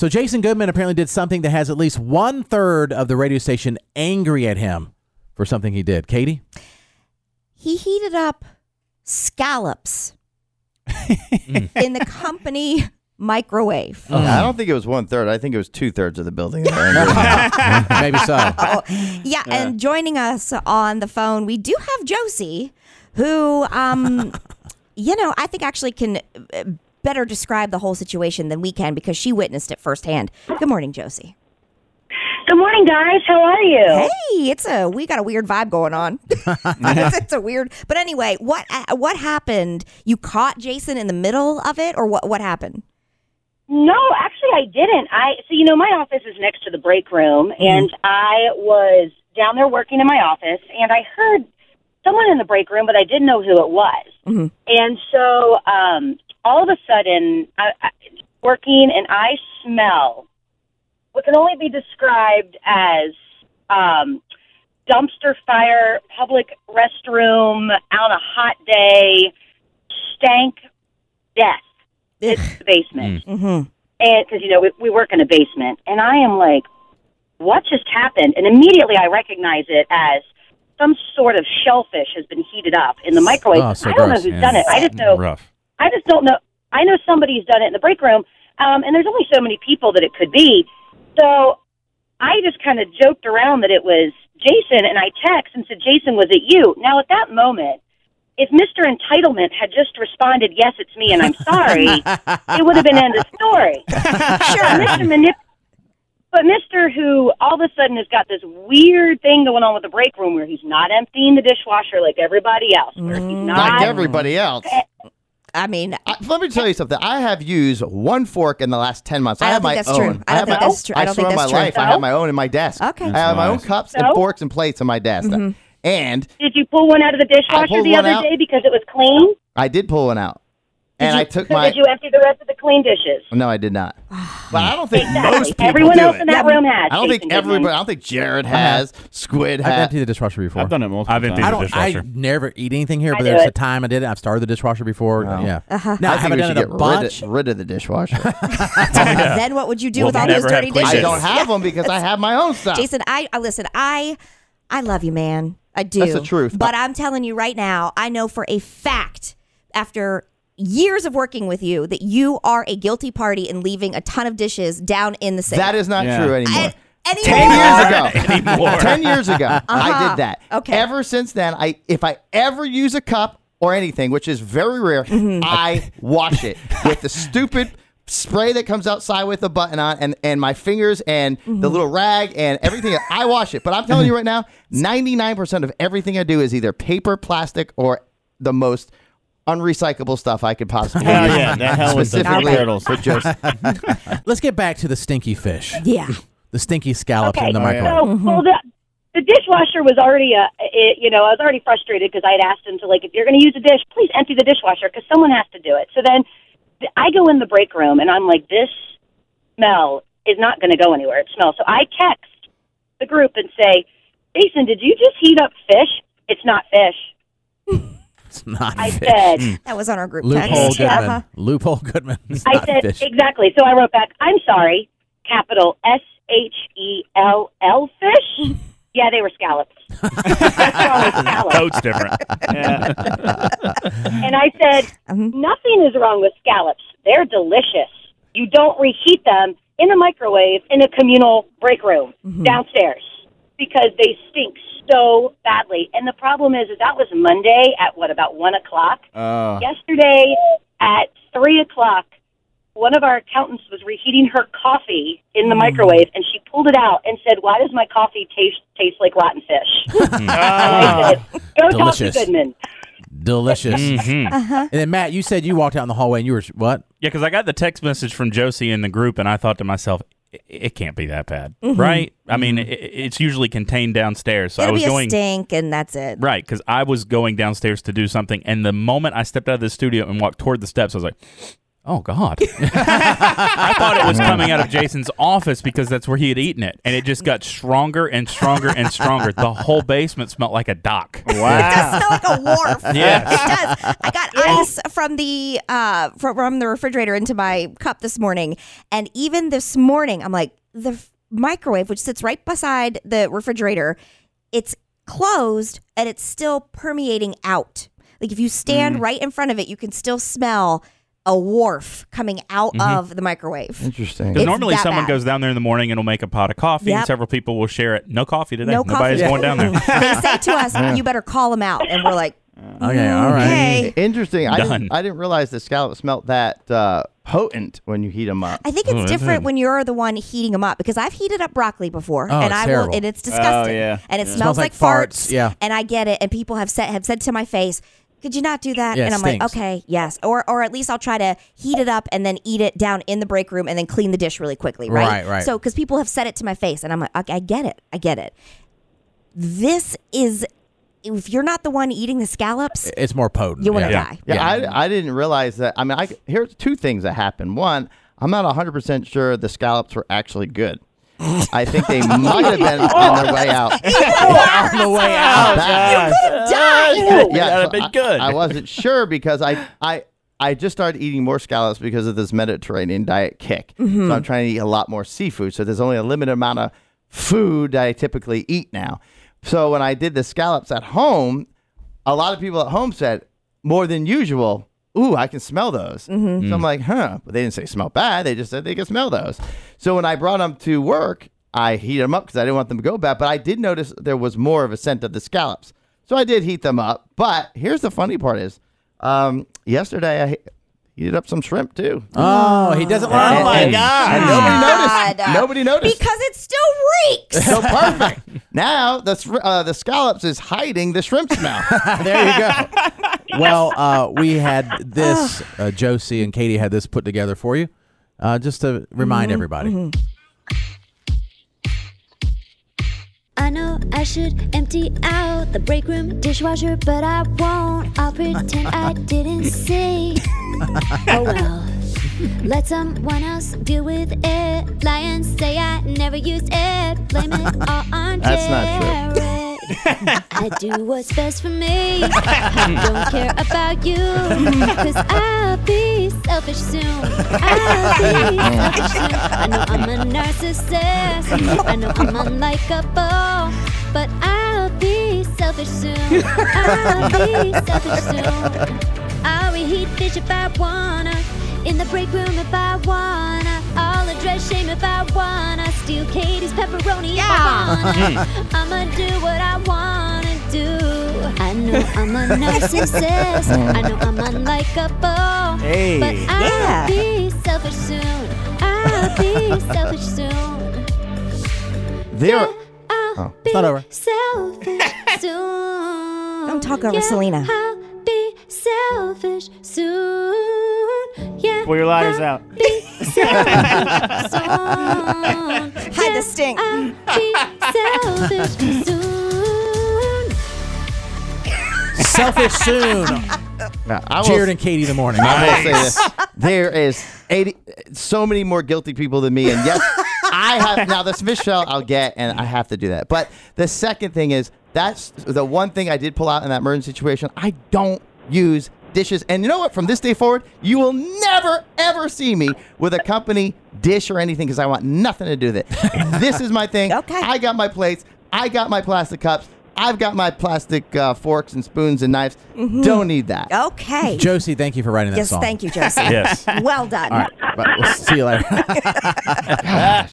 So Jason Goodman apparently did something that has at least one third of the radio station angry at him for something he did. Katie? He heated up scallops in the company microwave. I don't think it was one third. I think it was two thirds of the building. that were angry. Maybe so. Oh, yeah, and joining us on the phone, we do have Josie, who, um, you know, I think actually can uh, better describe the whole situation than we can because she witnessed it firsthand. Good morning, Josie. Good morning, guys. How are you? Hey, it's a we got a weird vibe going on. it's, it's a weird, but anyway, what uh, what happened? You caught Jason in the middle of it, or what? What happened? No, actually, I didn't. I so you know my office is next to the break room, and I was down there working in my office, and I heard someone in the break room, but I didn't know who it was. And so um, all of a sudden, I, I, working, and I smell what can only be described as um, dumpster fire, public restroom on a hot day, stank death. It's the basement. Mm-hmm. and because you know we, we work in a basement, and I am like, what just happened? And immediately I recognize it as some sort of shellfish has been heated up in the microwave. Oh, so I don't gross. know who's done it. I just know Rough. I just don't know. I know somebody's done it in the break room, um, and there's only so many people that it could be. So I just kind of joked around that it was Jason, and I text and said, "Jason, was it you?" Now at that moment. If Mr. Entitlement had just responded, "Yes, it's me," and I'm sorry, it would have been end of story. sure, Mr. Manip- but Mr. Who all of a sudden has got this weird thing going on with the break room where he's not emptying the dishwasher like everybody else, where he's not. like everybody else. I mean, I, let me tell you something. I have used one fork in the last ten months. I, I have my that's own. true. I don't have think my that's own. true. I don't swear think that's my true. life, I have my own in my desk. Okay. I have my own nice. cups and forks and plates in my desk. Mm-hmm. And Did you pull one out of the dishwasher the other out. day because it was clean? I did pull one out. And I took So my. did you empty the rest of the clean dishes? No, I did not. but I don't think Exactly. most people Everyone do else it. in that room has. I don't think Jason Goodman. everybody. I don't think Jared has. Squid I've has. emptied the dishwasher before. I've done it multiple I've emptied times. I the don't. I never eat anything here, but do there's a time I did it. I've started the dishwasher before. Wow. Yeah. Uh-huh. Now I, I haven't done should it a get rid bunch. of, rid of the dishwasher. then what would you do We'll with all those dirty dishes? I don't have them because I have my own stuff. Jason, I, I listen. I I love you, man. I do. That's the truth. But I'm telling you right now, I know for a fact after years of working with you that you are a guilty party in leaving a ton of dishes down in the sink. that is not Yeah. true anymore. I- anymore. Ten years ago. Anymore. Ten years ago, I Uh-huh. did that. Okay. Ever since then, I if I ever use a cup or anything, which is very rare, Mm-hmm. I wash it with the stupid spray that comes outside with the button on and, and my fingers and the Mm-hmm. little rag and everything. I wash it. But I'm telling you right now, 99% of everything I do is either paper, plastic, or the most unrecyclable stuff I could possibly Hell use. yeah, that hell is the Specifically turtles. for just Let's get back to the stinky fish, Yeah. the stinky scallops Okay. in the Oh, yeah. microwave. So, well, the, the dishwasher was already, uh, it, you know, I was already frustrated because I had asked him to, like, if you're going to use a dish, please empty the dishwasher because someone has to do it. So then th- I go in the break room and I'm like, this smell is not going to go anywhere. It smells. So I text the group and say, Jason, did you just heat up fish? It's not fish. It's not I fish. said, That was on our group Loophole text. Goodman. Uh-huh. Loophole Goodman. It's I not said, fish. exactly. So I wrote back, I'm sorry, capital S H E L L fish. Yeah, they were scallops. What's wrong with scallops? Coat's different. Yeah. And I said, Mhm. nothing is wrong with scallops. They're delicious. You don't reheat them in a microwave in a communal break room downstairs because they stink so badly. And the problem is, is that was Monday at what about one o'clock? Uh, Yesterday at three o'clock, one of our accountants was reheating her coffee in the microwave, and she pulled it out and said, "Why does my coffee taste taste like rotten fish?" and I said, "Go talk to Delicious. Goodman." Delicious. Mhm. And then Matt, you said you walked out in the hallway and you were what? Yeah, because I got the text message from Josie in the group, and I thought to myself, it, it can't be that bad, mm-hmm. right? I mean, mm-hmm. it, it's usually contained downstairs, so I It'll was be a going stink, and that's it. right because I was going downstairs to do something, and the moment I stepped out of the studio and walked toward the steps, I was like, Oh God! I thought it was coming out of Jason's office because that's where he had eaten it, and it just got stronger and stronger and stronger. The whole basement smelled like a dock. Wow! it does smell like a wharf. Yes. it does. I got ice from the uh from, from the refrigerator into my cup this morning, and even this morning, I'm like the f- microwave, which sits right beside the refrigerator, it's closed and it's still permeating out. Like if you stand right in front of it, you can still smell a wharf coming out of the microwave. Interesting. Because normally someone bad. goes down there in the morning and will make a pot of coffee, Yep. and several people will share it. No coffee today. No Nobody's coffee. going down there. they say to us, "You better call them out," and we're like, Okay, all right. "Okay." Interesting. I didn't, I didn't realize the scallops smelt that uh, potent when you heat them up. I think Oh, it's that's different good. when you're the one heating them up because I've heated up broccoli before, Oh, and it's I terrible. will, and it's disgusting, Oh, yeah. and it Yeah. smells, Smells like like farts, yeah. and I get it, and people have said have said to my face, "Could you not do that?" Yeah, and I'm like, "Okay, yes," or or at least I'll try to heat it up and then eat it down in the break room and then clean the dish really quickly, right? Right, right. So because people have said it to my face, and I'm like, okay, I get it, I get it. This is if you're not the one eating the scallops, It's more potent. you want to yeah. die. Yeah, I, I didn't realize that. I mean, I, here's two things that happened. One, I'm not 100% sure the scallops were actually good. I think they might have been on their way out. on the way out. Bad. Die. yeah, That'd have so been good. I, wasn't sure because I, I, I just started eating more scallops because of this Mediterranean diet kick. So mm-hmm. I'm trying to eat a lot more seafood. So there's only a limited amount of food that I typically eat now. So when I did the scallops at home, a lot of people at home said more than usual. Ooh, I can smell those. So I'm like, huh? But they didn't say smell bad. They just said they can smell those. So when I brought them to work, I heated them up because I didn't want them to go bad. But I did notice there was more of a scent of the scallops. So I did heat them up. But here's the funny part is, um, yesterday I heated up some shrimp too. Oh, he doesn't like And- it. and- and nobody noticed. God. Nobody noticed. because it still reeks. so perfect. now the uh, the scallops is hiding the shrimp smell. there you go. Well, uh, we had this, uh, Josie and Katie had this put together for you, uh, just to remind everybody. I know I should empty out the break room dishwasher, but I won't. I'll pretend I didn't see. oh well. Let someone else deal with it. Lie and say I never used it. Blame it all on That's not true. I do what's best for me. I don't care about you. Cause I'll be selfish soon. I'll be selfish soon. I know I'm a narcissist. I know I'm unlikable. But I'll be selfish soon. I'll be selfish soon. I'll reheat fish if I wanna. In the break room if I wanna. I'll address shame if I wanna. Steal Katie's pepperoni if I wanna. Hmm. I'ma do what I wanna do. I know I'm a narcissist. I know I'm unlikable. Hey. But I'll Yeah. be selfish soon. I'll be selfish soon. there, I'll Oh. be not over. selfish soon. Don't talk over yeah, Selena. I'll be selfish soon. Yeah. Pull your ladders out. Be selfish soon. Hide the stink. Selfish soon. Now, I will Jared and Katie in the morning. I will say this: there is eighty, so many more guilty people than me, and yes, I have now the Smith shell I'll get, and I have to do that. But the second thing is that's the one thing I did pull out in that emergency situation. I don't use dishes, and you know what? From this day forward, you will never ever see me with a company dish or anything because I want nothing to do with it. this is my thing. Okay. I got my plates. I got my plastic cups. I've got my plastic uh, forks and spoons and knives. Don't need that. Okay. Josie, thank you for writing that yes, song. thank you, Josie. Yes. Well done. All right, but we'll see you later.